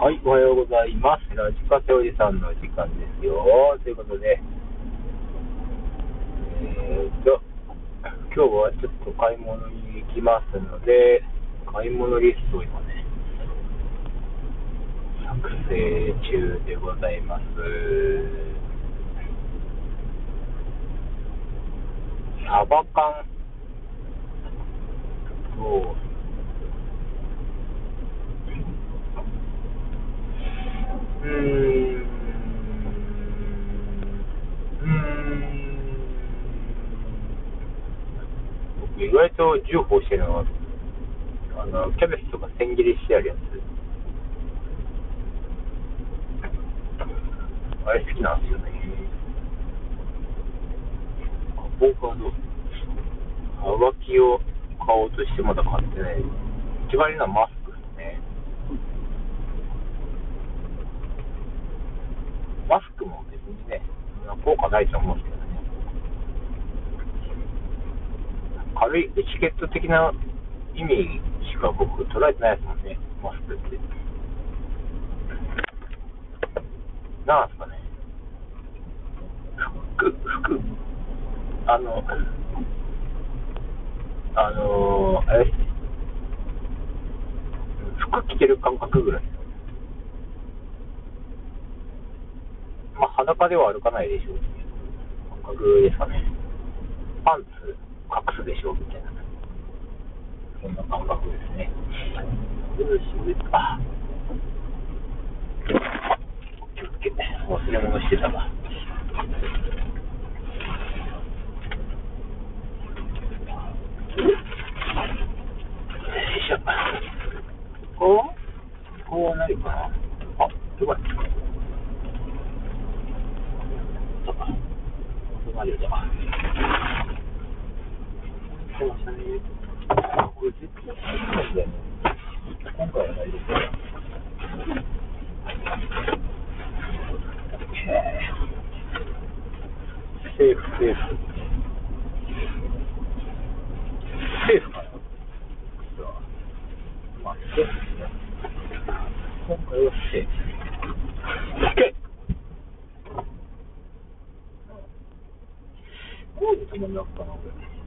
はい、おはようございます。ラジカセおじさんの時間ですよ。ということで、えーと、今日はちょっと買い物に行きますので、買い物リストを今ね、作成中でございます。サバ缶と、意外と重宝してるのは、あの、キャベツとか千切りしてあるやつ。あれ好きなんですよね。アボカド。はがきを買おうとしてまだ買ってない。一番いいのはマスクですね。マスクも別にね、効果ないと思うんですけどね。軽いエチケット的な意味しか僕捉えてないですもんね、マスクって。なんすかね。服、服、あの、あのあれですね。服着てる感覚ぐらい。まあ、裸では歩かないでしょうけど、感覚ですかね。パンツ隠すでしょうみたいな。そんな感覚ですね。よし、上あ気をつけて、忘れ物してたわ。よいしょ。こうこうなるかな？あ、すごい。そっか。そうなるよ、じゃあ。そうましたね。これ絶対そうだよね。今回はないですよ。セーフ、セーフ。セーフか。なまあ、セーフですね。今回はセーフ。OK! こういう球になったな、俺。